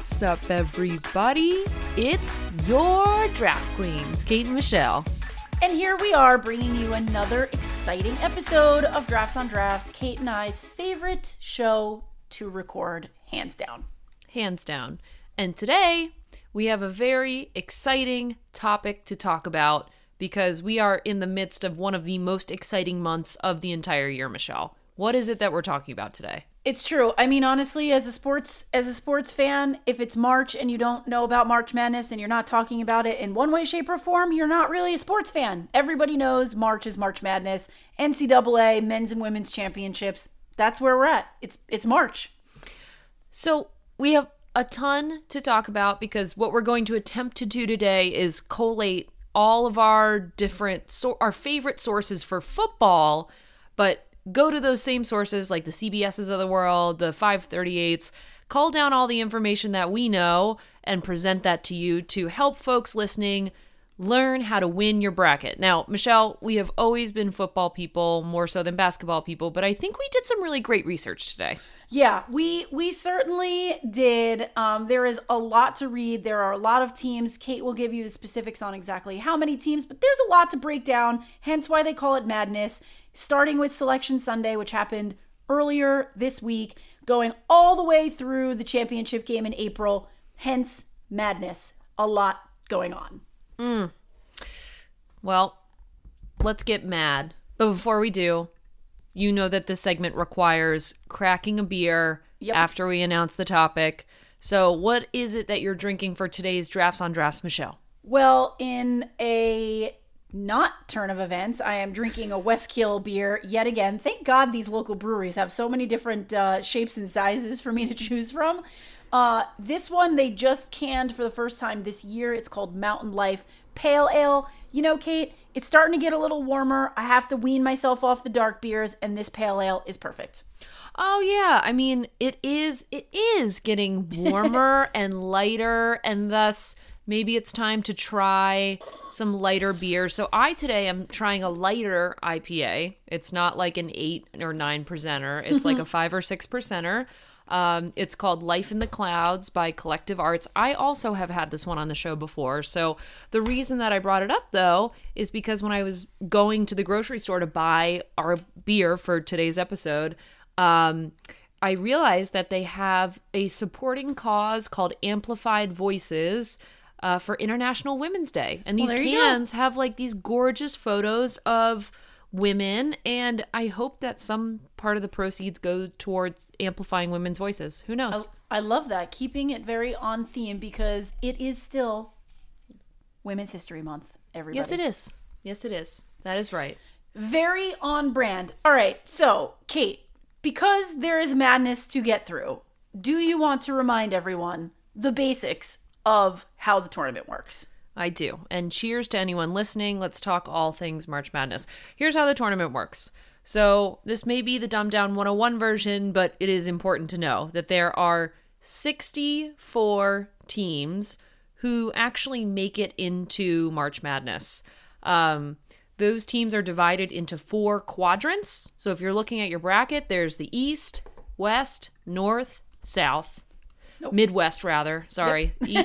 What's up, everybody? It's your draft queens, Kate and Michelle. And here we are bringing you another exciting episode of Drafts on Drafts, Kate and I's favorite show to record, hands down. Hands down. And today, we have a very exciting topic to talk about because we are in the midst of one of the most exciting months of the entire year, Michelle. What is it that we're talking about today? It's true. I mean, honestly, as a sports as a sports fan, if it's March and you don't know about March Madness and you're not talking about it in one way, shape, or form, you're not really a sports fan. Everybody knows March is March Madness, NCAA men's and women's championships. That's where we're at. It's it's March. So we have a ton to talk about because what we're going to attempt to do today is collate all of our different so- our favorite sources for football, but go to those same sources like the CBSs of the world, the 538s, call down all the information that we know and present that to you to help folks listening learn how to win your bracket. Now, Michelle, we have always been football people more so than basketball people, but I think we did some really great research today. Yeah, we we certainly did. Um, there is a lot to read. There are a lot of teams. Kate will give you the specifics on exactly how many teams, but there's a lot to break down. Hence why they call it madness. Starting with Selection Sunday, which happened earlier this week, going all the way through the championship game in April. Hence madness. A lot going on. Mm. Well, let's get mad. But before we do, you know that this segment requires cracking a beer Yep. after we announce the topic. So, what is it that you're drinking for today's drafts on drafts, Michelle? Well, in a not turn of events, I am drinking a Westkill beer yet again. Thank God these local breweries have so many different uh, shapes and sizes for me to choose from. Uh, this one they just canned for the first time this year. It's called Mountain Life Pale Ale. You know, Kate, it's starting to get a little warmer. I have to wean myself off the dark beers, and this pale ale is perfect. Oh yeah, I mean it is it is getting warmer and lighter and thus maybe it's time to try some lighter beer. So I today am trying a lighter IPA. It's not like an 8 or 9 percenter. It's like a 5 or 6 percenter. Um, it's called Life in the Clouds by Collective Arts. I also have had this one on the show before. So the reason that I brought it up though is because when I was going to the grocery store to buy our beer for today's episode, um, I realized that they have a supporting cause called Amplified Voices uh, for International Women's Day. And these go. cans have like these gorgeous photos of women. And I hope that some part of the proceeds go towards amplifying women's voices. Who knows? I love that, keeping it very on theme because it is still Women's History Month. Everybody. yes, it is. Yes, it is. That is right. Very on brand. All right, so Kate, because there is madness to get through, do you want to remind everyone the basics of how the tournament works? I do. And cheers to anyone listening. Let's talk all things March Madness. Here's how the tournament works. So, this may be the dumbed down 101 version, but it is important to know that there are 64 teams who actually make it into March Madness. Um, those teams are divided into four quadrants. So, if you're looking at your bracket, there's the East, West, North, South, Midwest, rather. Sorry. E-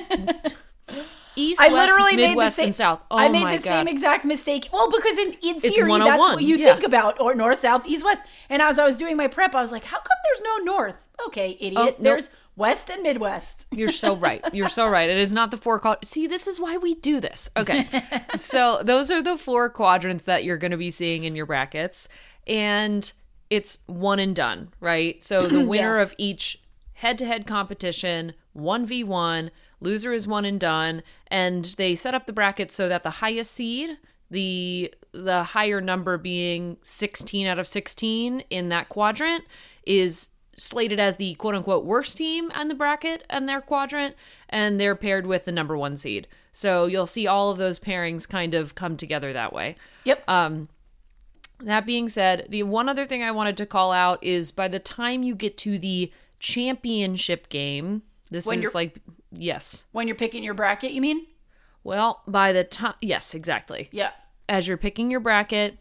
East, I West, literally made the Midwest, same. and South. Oh I made the God. same exact mistake. Well, because in, in theory, that's what oh you yeah. think about, or north, south, east, west. And as I was doing my prep, I was like, "How come there's no north?" Okay, idiot. Oh, nope. There's west and midwest. You're so right. You're so right. It is not the four quad. See, this is why we do this. Okay. so those are the four quadrants that you're going to be seeing in your brackets, and it's one and done, right? So the winner Yeah. of each head-to-head competition, one v one, loser is one and done, and they set up the brackets so that the highest seed, the the higher number being 16 out of 16 in that quadrant, is slated as the quote unquote worst team on the bracket and their quadrant, and they're paired with the number one seed. So you'll see all of those pairings kind of come together that way. Yep. Um, that being said, the one other thing I wanted to call out is by the time you get to the championship game, this When is like yes. when you're picking your bracket, you mean? Well, by the time yes, exactly. Yeah. As you're picking your bracket,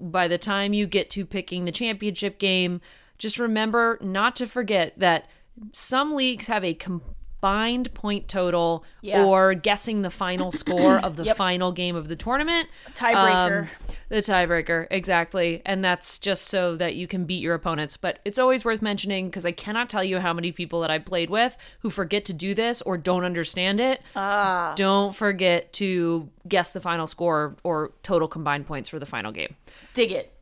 by the time you get to picking the championship game, just remember not to forget that some leagues have a com- combined point total Yeah. or guessing the final score of the Yep. final game of the tournament. Tiebreaker. Um, the tiebreaker, exactly. And that's just so that you can beat your opponents. But it's always worth mentioning because I cannot tell you how many people that I played with who forget to do this or don't understand it. Ah. Don't forget to guess the final score or total combined points for the final game. Dig it.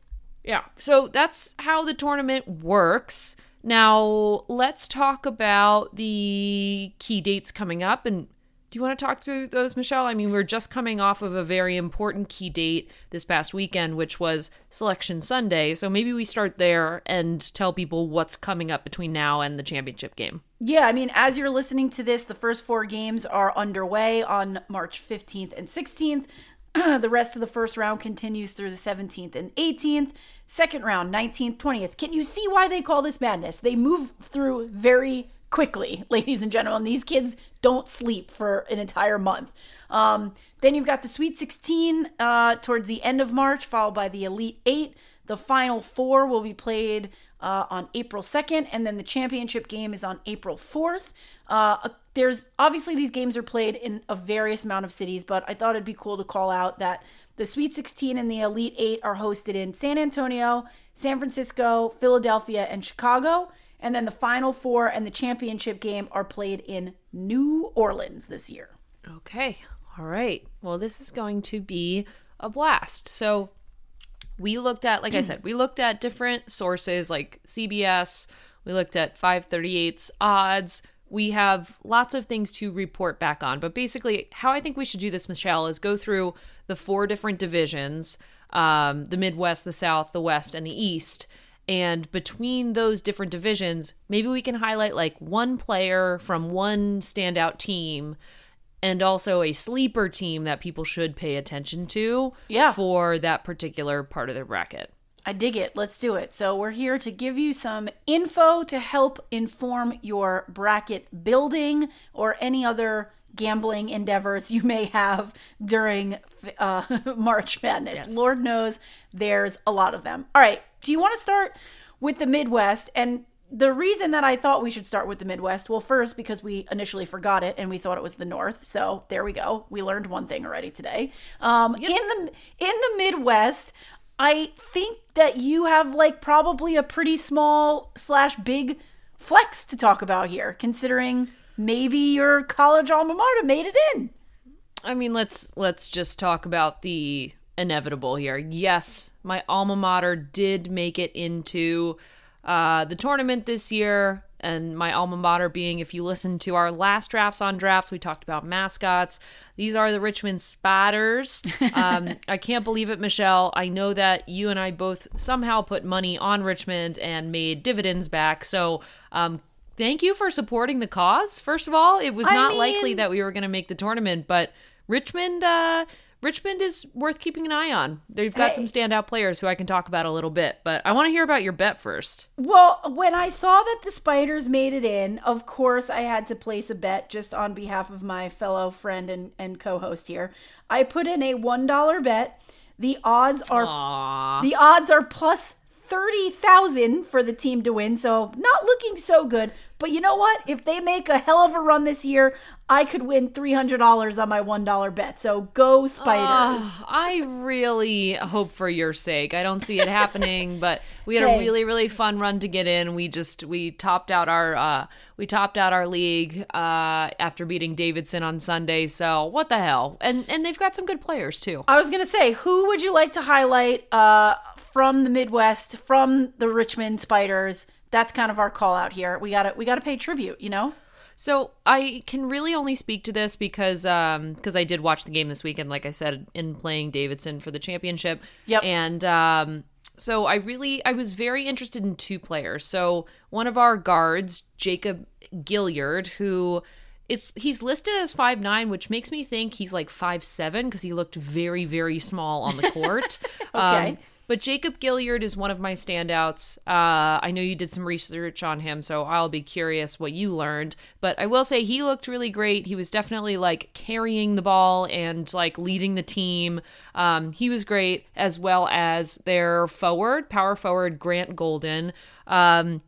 Yeah. So that's how the tournament works. Now, let's talk about the key dates coming up. And do you want to talk through those, Michelle? I mean, we're just coming off of a very important key date this past weekend, which was Selection Sunday. So maybe we start there and tell people what's coming up between now and the championship game. Yeah, I mean, as you're listening to this, the first four games are underway on March 15th and 16th. the rest of the first round continues through the 17th and 18th. Second round, 19th, 20th. Can you see why they call this madness? They move through very quickly, ladies and gentlemen. These kids don't sleep for an entire month. Um, then you've got the Sweet 16 uh, towards the end of March, followed by the Elite Eight. The final four will be played uh, on April 2nd, and then the championship game is on April 4th. Uh, there's obviously these games are played in a various amount of cities, but I thought it'd be cool to call out that the Sweet 16 and the Elite Eight are hosted in San Antonio, San Francisco, Philadelphia, and Chicago. And then the final four and the championship game are played in New Orleans this year. Okay. All right. Well, this is going to be a blast. So, we looked at, like I said, we looked at different sources like CBS, we looked at 538's odds. We have lots of things to report back on. But basically, how I think we should do this, Michelle, is go through the four different divisions um, the Midwest, the South, the West, and the East. And between those different divisions, maybe we can highlight like one player from one standout team and also a sleeper team that people should pay attention to Yeah. for that particular part of the bracket. I dig it. Let's do it. So, we're here to give you some info to help inform your bracket building or any other gambling endeavors you may have during uh, March Madness. Yes. Lord knows there's a lot of them. All right. Do you want to start with the Midwest? And the reason that I thought we should start with the Midwest, well, first, because we initially forgot it and we thought it was the North. So there we go. We learned one thing already today. Um, In the in the Midwest, I think that you have like probably a pretty small slash big flex to talk about here, considering maybe your college alma mater made it in. I mean, let's let's just talk about the inevitable here. Yes, my alma mater did make it into uh, the tournament this year, and my alma mater being, if you listen to our last drafts on drafts, we talked about mascots. These are the Richmond Spiders. Um, I can't believe it, Michelle. I know that you and I both somehow put money on Richmond and made dividends back. So, um, thank you for supporting the cause. First of all, it was I not mean- likely that we were going to make the tournament, but Richmond, uh, Richmond is worth keeping an eye on. They've got Hey. some standout players who I can talk about a little bit, but I want to hear about your bet first. Well, when I saw that the Spiders made it in, of course I had to place a bet just on behalf of my fellow friend and, and co-host here. I put in a one dollar bet. The odds are Aww. the odds are plus thirty thousand for the team to win, so not looking so good. But you know what? If they make a hell of a run this year, I could win three hundred dollars on my one dollar bet. So go Spiders! Ah, I really hope for your sake. I don't see it happening, but we had Hey. a really, really fun run to get in. We just we topped out our uh we topped out our league uh after beating Davidson on Sunday. So what the hell? And and they've got some good players too. I was gonna say, who would you like to highlight uh, from the Midwest, from the Richmond Spiders? That's kind of our call out here. We gotta we gotta pay tribute, you know. So I can really only speak to this because um because I did watch the game this weekend, like I said, in playing Davidson for the championship. Yep. And um so I really I was very interested in two players. So one of our guards, Jacob Gilyard, who it's he's listed as five nine, which makes me think he's like five seven because he looked very very small on the court. Okay. Um, but Jacob Gilyard is one of my standouts. Uh, I know you did some research on him, so I'll be curious what you learned. But I will say he looked really great. He was definitely like carrying the ball and like leading the team. Um, he was great, as well as their forward, power forward, Grant Golden. Um,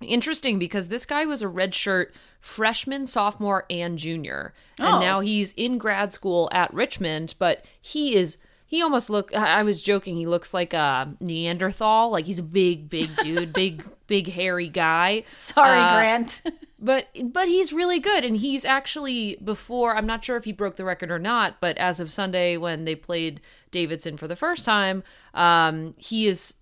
interesting because this guy was a redshirt freshman, sophomore, and junior. Oh. And now he's in grad school at Richmond, but he is he almost look I was joking, he looks like a Neanderthal, like he's a big, big dude, big, big hairy guy. Sorry, Uh, Grant. But but he's really good and he's actually before I'm not sure if he broke the record or not, but as of Sunday when they played Davidson for the first time, um he is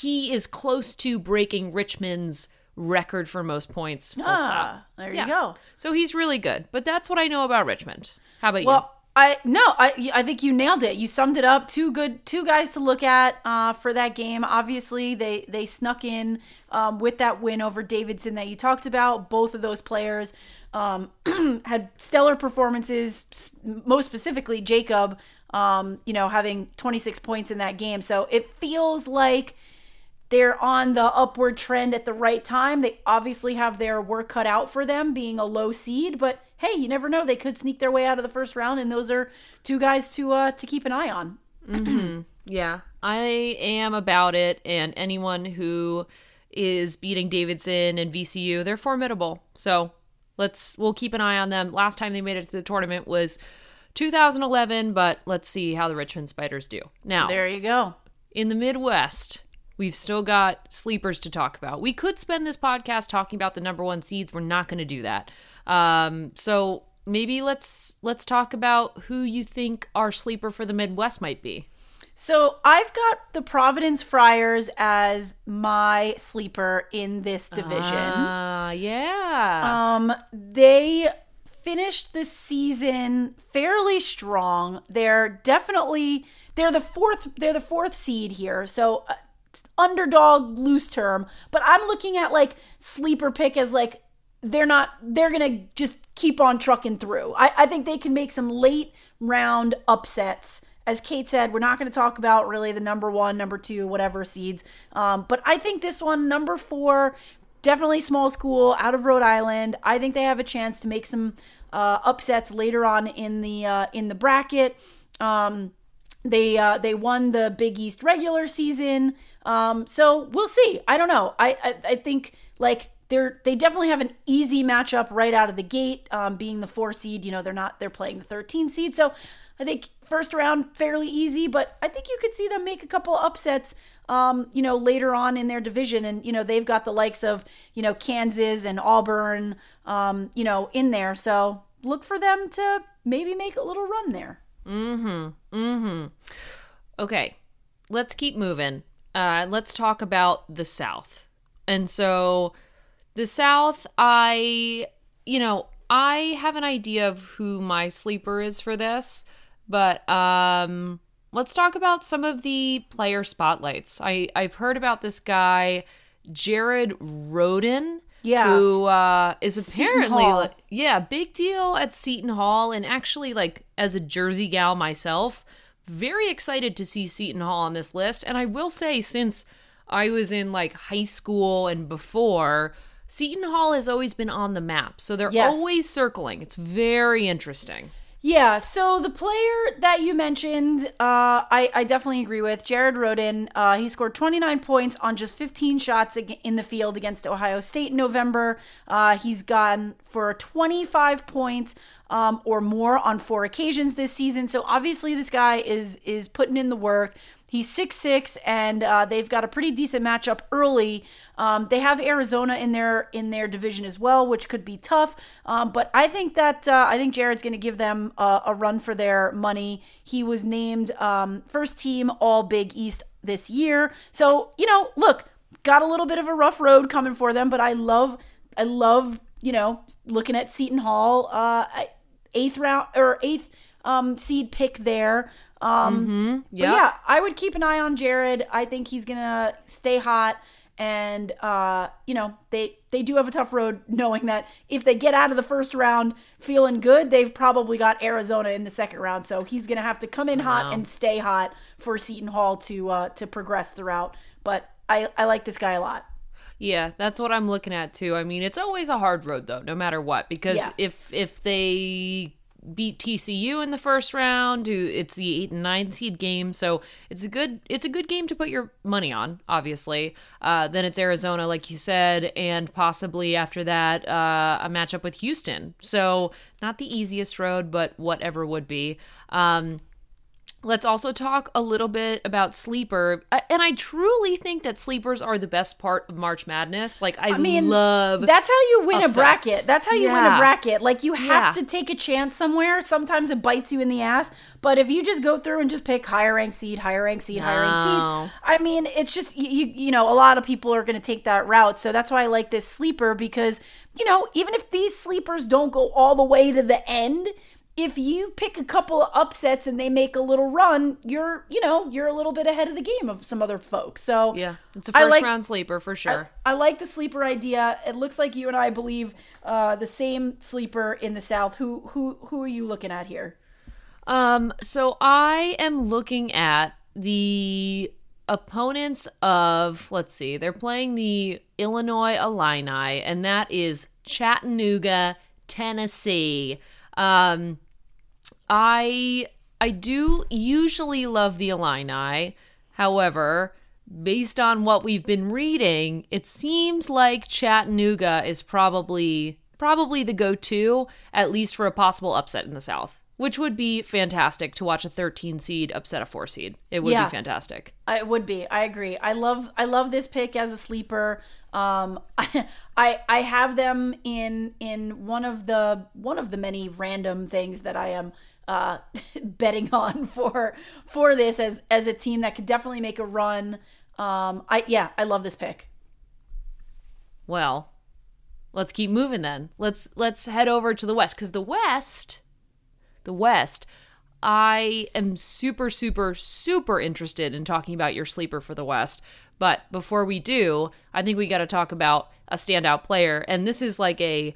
he is close to breaking Richmond's record for most points. Full stop. ah, there Yeah. you go. So he's really good. But that's what I know about Richmond. How about Well, I no, I I think you nailed it. You summed it up. Two good, two guys to look at uh, for that game. Obviously, they they snuck in um, with that win over Davidson that you talked about. Both of those players um, had stellar performances. Most specifically, Jacob, um, you know, having 26 points in that game. So it feels like they're on the upward trend at the right time. They obviously have their work cut out for them being a low seed, but hey, you never know. They could sneak their way out of the first round, and those are two guys to uh, to keep an eye on. you? Yeah, I am about it. And anyone who is beating Davidson and VCU, they're formidable. So let's we'll keep an eye on them. Last time they made it to the tournament was 2011, but let's see how the Richmond Spiders do. Now, There you go. in the Midwest, we've still got sleepers to talk about. We could spend this podcast talking about the number one seeds. We're not going to do that. Um, so maybe let's let's talk about who you think our sleeper for the Midwest might be. So I've got the Providence Friars as my sleeper in this division. Ah, yeah. Um, they finished the season fairly strong. They're definitely they're the fourth they're the fourth seed here. So uh, underdog loose term, but I'm looking at like sleeper pick as like they're not they're gonna just keep on trucking through. I, I think they can make some late round upsets. As Kate said, we're not going to talk about really the number one, number two, whatever seeds. Um, but I think this one, number four, definitely small school out of Rhode Island. I think they have a chance to make some uh, upsets later on in the uh, in the bracket. Um, they uh, they won the Big East regular season, um, so we'll see. I don't know. I I, I think like they're they definitely have an easy matchup right out of the gate, um, being the four seed. You know they're not they're playing the 13 seed, so I think first round fairly easy. But I think you could see them make a couple upsets. Um, you know, later on in their division, and you know they've got the likes of you know Kansas and Auburn, um, you know, in there. So look for them to maybe make a little run there. Mm-hmm. Mm-hmm. Okay, let's keep moving. Uh, let's talk about the South. And so, the South, I, you know, I have an idea of who my sleeper is for this, but um, let's talk about some of the player spotlights. I I've heard about this guy, Jared Rhoden. Yes. Who uh, is apparently, like, yeah, big deal at Seton Hall. And actually, like, as a Jersey gal myself, very excited to see Seton Hall on this list. And I will say, since I was in like high school and before, Seton Hall has always been on the map. So they're Yes. always circling. It's very interesting. Yeah, so the player that you mentioned, uh, I, I definitely agree with. Jared Rhoden, uh, he scored 29 points on just 15 shots in the field against Ohio State in November. Uh, he's gone for 25 points um, or more on four occasions this season. So obviously, this guy is is putting in the work. He's six six, and uh, they've got a pretty decent matchup early. Um, they have Arizona in their in their division as well, which could be tough. Um, but I think that uh, I think Jared's going to give them a, a run for their money. He was named um, first team All Big East this year, so you know, look, got a little bit of a rough road coming for them. But I love, I love, you know, looking at Seton Hall, uh, eighth round or eighth um, seed pick there. Um, but Yep. yeah, I would keep an eye on Jared. I think he's gonna stay hot, and uh, you know they they do have a tough road, knowing that if they get out of the first round feeling good, they've probably got Arizona in the second round. So he's gonna have to come in hot Wow. and stay hot for Seton Hall to uh, to progress throughout. But I I like this guy a lot. Yeah, that's what I'm looking at too. I mean, it's always a hard road though, no matter what, because Yeah. if if they beat TCU in the first round. It's the eight and nine seed game, so it's a good it's a good game to put your money on. Obviously, uh, then it's Arizona, like you said, and possibly after that uh, a matchup with Houston. So not the easiest road, but whatever would be. Um, Let's also talk a little bit about sleeper, and I truly think that sleepers are the best part of March Madness. Like I, I mean, love that's how you win upsets. a bracket. That's how you win a bracket. Like you have Yeah. to take a chance somewhere. Sometimes it bites you in the ass, but if you just go through and just pick higher rank seed, higher rank seed, higher rank seed, I mean, it's just you you know, a lot of people are going to take that route. So that's why I like this sleeper because, you know, even if these sleepers don't go all the way to the end, if you pick a couple of upsets and they make a little run, you're, you know, you're a little bit ahead of the game of some other folks. So yeah, it's a first like- round sleeper for sure. I like the sleeper idea. It looks like you and I believe uh, the same sleeper in the South. Who who who are you looking at here? Um, so I am looking at the opponents of let's see, they're playing the Illinois Illini, and that is Chattanooga, Tennessee. Um, I I do usually love the Illini. However, based on what we've been reading, it seems like Chattanooga is probably probably the go-to at least for a possible upset in the South, which would be fantastic to watch a 13 seed upset a 4 seed. It would Yeah. be fantastic. It would be. I agree. I love I love this pick as a sleeper. Um, I, I I have them in in one of the one of the many random things that I am uh betting on for for this as as a team that could definitely make a run. Um, I yeah, I love this pick. Well, let's keep moving then. Let's let's head over to the West cuz the West the West I am super super super interested in talking about your sleeper for the West. But before we do, I think we got to talk about a standout player and this is like a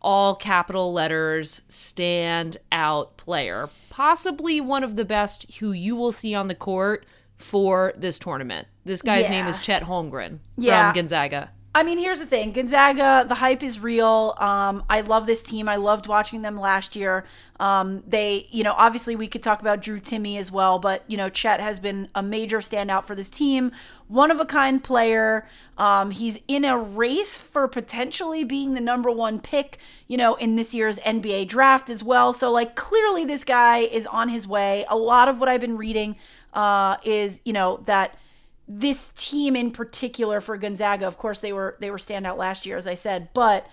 all capital letters stand out player. Possibly one of the best who you will see on the court for this tournament. This guy's name is Chet Holmgren Yeah. from Gonzaga. I mean, here's the thing Gonzaga, the hype is real. Um, I love this team. I loved watching them last year. Um, they, you know, obviously we could talk about Drew Timme as well, but, you know, Chet has been a major standout for this team. One of a kind player. Um, he's in a race for potentially being the number one pick, you know, in this year's NBA draft as well. So, like, clearly this guy is on his way. A lot of what I've been reading uh, is, you know, that this team in particular for Gonzaga, of course they were they were standout last year, as I said, but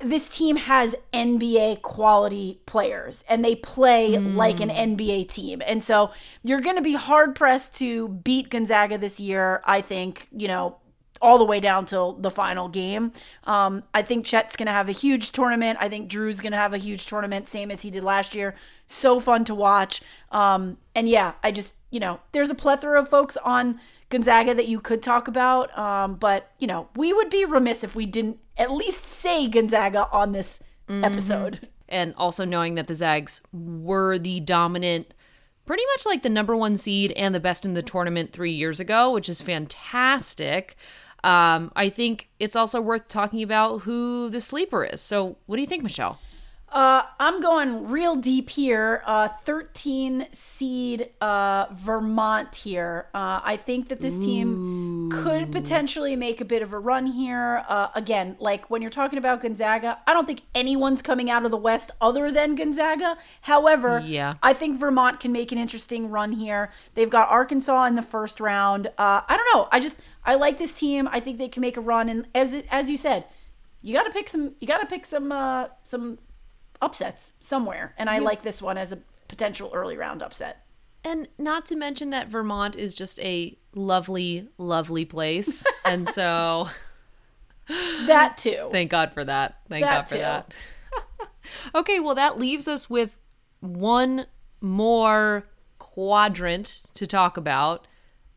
this team has NBA quality players and they play like an mm. NBA team. And so you're going to be hard pressed to beat Gonzaga this year, I think, you know, all the way down till the final game. Um, I think Chet's going to have a huge tournament. I think Drew's going to have a huge tournament, same as he did last year. So fun to watch. Um, and yeah, I just, you know, there's a plethora of folks on Gonzaga that you could talk about. Um, but, you know, we would be remiss if we didn't at least say Gonzaga on this episode. and also knowing that the Zags were the dominant, pretty much like the number one seed and the best in the tournament three years ago, which is fantastic. Um, I think it's also worth talking about who the sleeper is. So, what do you think, Michelle? Uh, I'm going real deep here. Uh, 13 seed uh, Vermont here. Uh, I think that this team could potentially make a bit of a run here. Uh, again, like when you're talking about Gonzaga, I don't think anyone's coming out of the West other than Gonzaga. However, Yeah. I think Vermont can make an interesting run here. They've got Arkansas in the first round. Uh, I don't know. I just I like this team. I think they can make a run. And as it, as you said, you got to pick some. You got to pick some uh, some upsets somewhere. And I like this one as a potential early round upset. And not to mention that Vermont is just a lovely, lovely place. and so, That too. thank God for that. Thank That God for too. that. okay, well, that leaves us with one more quadrant to talk about,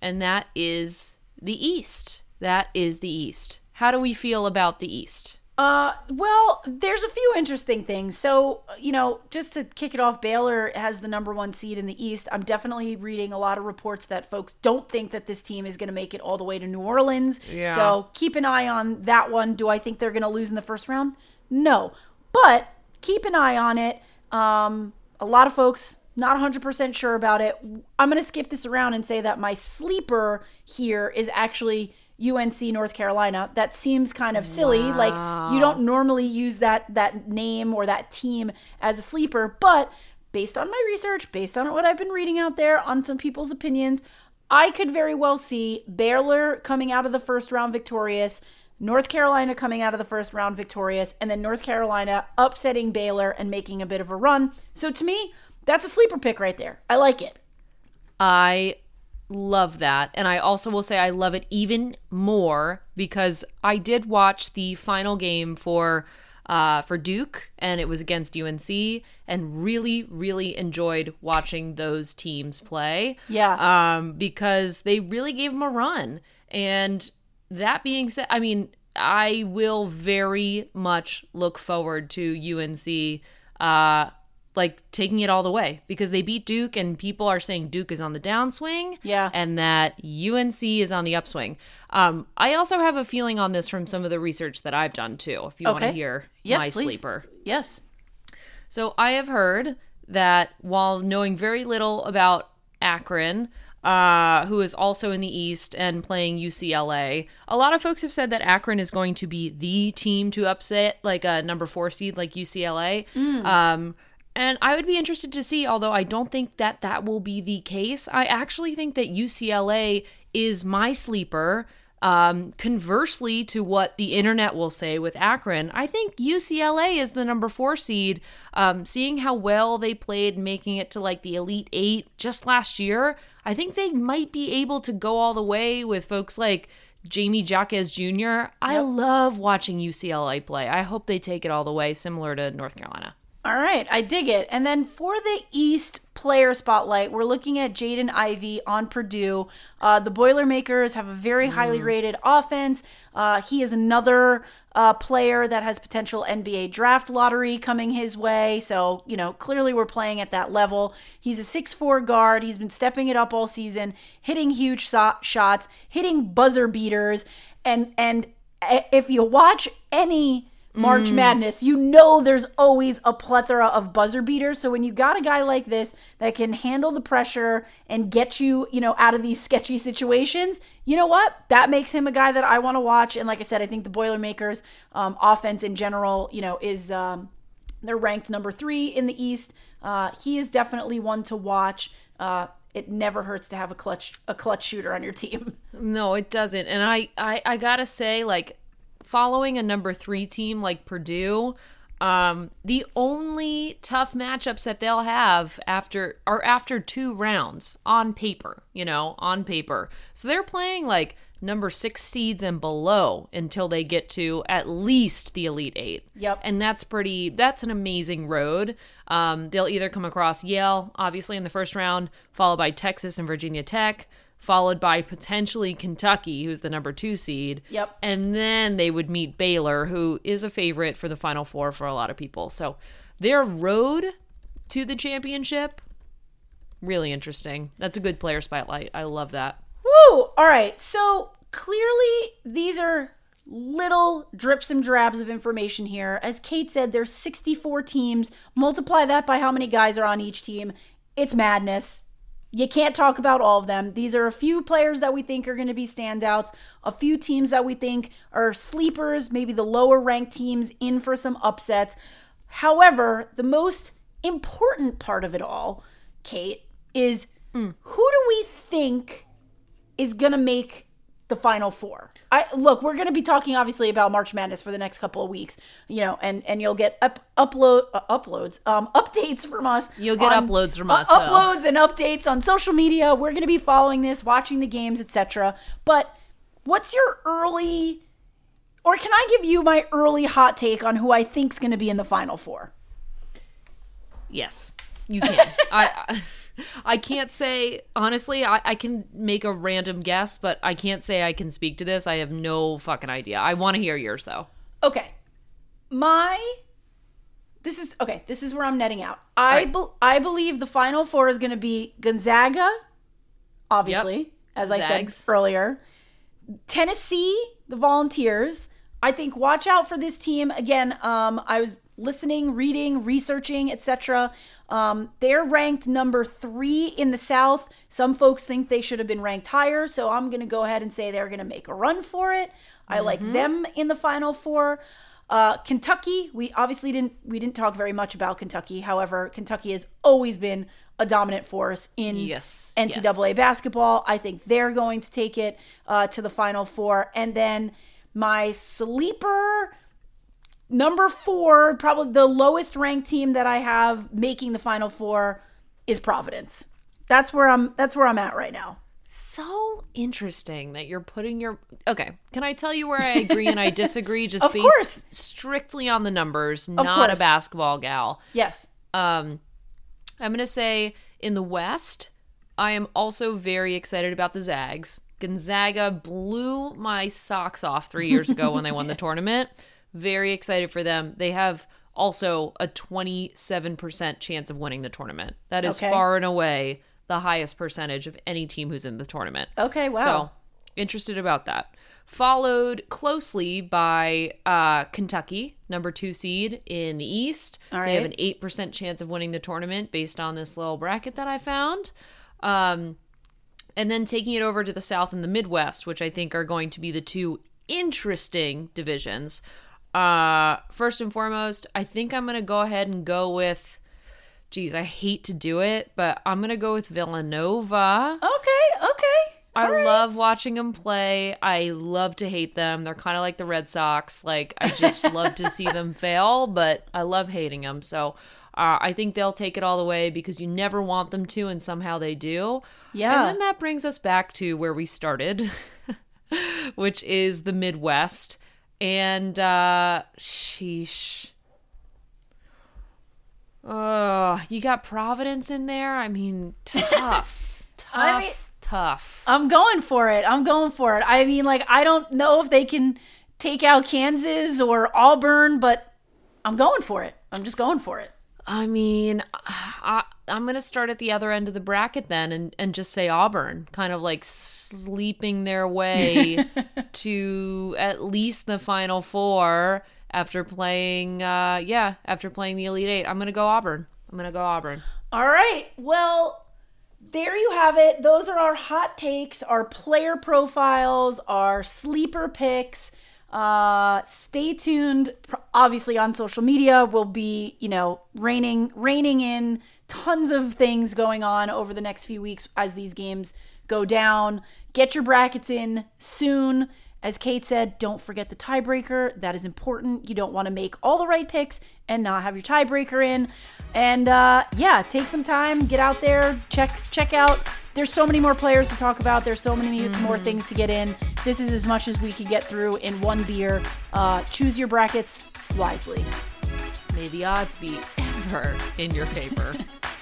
and that is the East. That is the East. How do we feel about the East? Uh, well, there's a few interesting things. So, you know, just to kick it off, Baylor has the number one seed in the East. I'm definitely reading a lot of reports that folks don't think that this team is going to make it all the way to New Orleans. Yeah. So keep an eye on that one. Do I think they're going to lose in the first round? No. But keep an eye on it. Um, a lot of folks not 100% sure about it. I'm going to skip this around and say that my sleeper here is actually UNC North Carolina. That seems kind of silly. Wow. Like you don't normally use that that name or that team as a sleeper, but based on my research, based on what I've been reading out there on some people's opinions, I could very well see Baylor coming out of the first round victorious, North Carolina coming out of the first round victorious, and then North Carolina upsetting Baylor and making a bit of a run. So to me, that's a sleeper pick right there. I like it. I love that. And I also will say I love it even more because I did watch the final game for uh, for Duke, and it was against UNC, and really, really enjoyed watching those teams play. Yeah. Um, because they really gave them a run. And that being said, I mean, I will very much look forward to UNC uh, like taking it all the way because they beat Duke and people are saying Duke is on the downswing. Yeah. And that UNC is on the upswing. Um, I also have a feeling on this from some of the research that I've done too, if you okay. want to hear yes, my please. sleeper. Yes. So I have heard that while knowing very little about Akron, uh, who is also in the East and playing UCLA. A lot of folks have said that Akron is going to be the team to upset, like a number four seed, like UCLA. Mm. Um, and I would be interested to see, although I don't think that that will be the case. I actually think that UCLA is my sleeper. Um, conversely to what the internet will say with Akron, I think UCLA is the number four seed. Um, seeing how well they played, making it to like the Elite Eight just last year, I think they might be able to go all the way with folks like Jamie Jaquez Jr. I love watching UCLA play. I hope they take it all the way, similar to North Carolina. All right, I dig it. And then for the East player spotlight, we're looking at Jaden Ivey on Purdue. Uh, the Boilermakers have a very highly mm. rated offense. Uh, he is another uh, player that has potential NBA draft lottery coming his way. So, you know, clearly we're playing at that level. He's a six-four guard. He's been stepping it up all season, hitting huge so- shots, hitting buzzer beaters. And, and if you watch any March mm. Madness, you know there's always a plethora of buzzer beaters. So when you got a guy like this that can handle the pressure and get you, you know, out of these sketchy situations, you know what? That makes him a guy that I want to watch. And like I said, I think the Boilermakers um, offense in general, you know, is um, they're ranked number three in the East. Uh, he is definitely one to watch. Uh, it never hurts to have a clutch a clutch shooter on your team. No, it doesn't. And I I, I gotta say, like following a number three team like Purdue, um, the only tough matchups that they'll have after are after two rounds on paper, you know, on paper. So they're playing like number six seeds and below until they get to at least the Elite Eight. Yep. And that's pretty, that's an amazing road. Um, they'll either come across Yale, obviously, in the first round, followed by Texas and Virginia Tech followed by potentially Kentucky, who's the number two seed. Yep. And then they would meet Baylor, who is a favorite for the Final Four for a lot of people. So their road to the championship, really interesting. That's a good player spotlight. I love that. Woo! All right. So clearly, these are little drips and drabs of information here. As Kate said, there's 64 teams. Multiply that by how many guys are on each team. It's madness you can't talk about all of them. These are a few players that we think are going to be standouts, a few teams that we think are sleepers, maybe the lower ranked teams in for some upsets. However, the most important part of it all, Kate, is mm. who do we think is going to make the final four. I look, we're going to be talking obviously about March Madness for the next couple of weeks, you know, and and you'll get up upload uh, uploads, um updates from us. You'll get on, uploads from us. Uh, uploads and updates on social media. We're going to be following this, watching the games, etc. But what's your early or can I give you my early hot take on who I think's going to be in the final four? Yes. You can. I, I I can't say honestly. I, I can make a random guess, but I can't say I can speak to this. I have no fucking idea. I want to hear yours though. Okay, my this is okay. This is where I'm netting out. I right. be, I believe the final four is going to be Gonzaga, obviously, yep. as Zags. I said earlier. Tennessee, the Volunteers. I think watch out for this team again. Um, I was listening, reading, researching, etc. Um, they're ranked number three in the South. Some folks think they should have been ranked higher, so I'm going to go ahead and say they're going to make a run for it. I like them in the Final Four. Uh, Kentucky, we obviously didn't we didn't talk very much about Kentucky. However, Kentucky has always been a dominant force in Yes, NCAA yes. basketball. I think they're going to take it uh, to the Final Four. And then my sleeper number four, probably the lowest ranked team that I have making the Final Four is Providence. That's where I'm. That's where I'm at right now. So interesting that you're putting your okay. Can I tell you where I agree and I disagree? Just Of based course. strictly on the numbers, of not a basketball gal. Yes. Um, I'm gonna say in the West, I am also very excited about the Zags. Gonzaga blew my socks off three years ago when they won the tournament. Very excited for them. They have also a 27% chance of winning the tournament. That is Okay. far and away the highest percentage of any team who's in the tournament. Okay. Wow. So interested about that. Followed closely by uh, Kentucky, number two seed in the East. All They have an eight percent chance of winning the tournament based on this little bracket that I found. Um, and then taking it over to the South and the Midwest, which I think are going to be the two interesting divisions. Uh, first and foremost, I think I'm going to go ahead and go with. Geez, I hate to do it, but I'm going to go with Villanova. okay. Okay. I right. love watching them play. I love to hate them. They're kind of like the Red Sox. Like I just love to see them fail, but I love hating them. So uh, I think they'll take it all the way because you never want them to, and somehow they do. Yeah. And then that brings us back to where we started, which is the Midwest. And uh, sheesh. Oh, you got Providence in there? I mean, tough. tough. I mean- tough. I'm going for it. I'm going for it. I mean, like, I don't know if they can take out Kansas or Auburn, but I'm going for it. I'm just going for it. I mean, I, I'm going to start at the other end of the bracket then and, and just say Auburn, kind of like sleeping their way to at least the final four after playing, uh, yeah, after playing the Elite Eight. I'm going to go Auburn. I'm going to go Auburn. All right. Well, there you have it. Those are our hot takes, our player profiles, our sleeper picks. Uh, stay tuned. Obviously, on social media, we'll be, you know, raining raining in tons of things going on over the next few weeks as these games go down. Get your brackets in soon. As Kate said, don't forget the tiebreaker. That is important. You don't want to make all the right picks and not have your tiebreaker in. And uh, yeah, take some time, get out there, check check out. There's so many more players to talk about. There's so many more things to get in. This is as much as we could get through in one beer. Uh, choose your brackets wisely. May the odds be ever in your favor.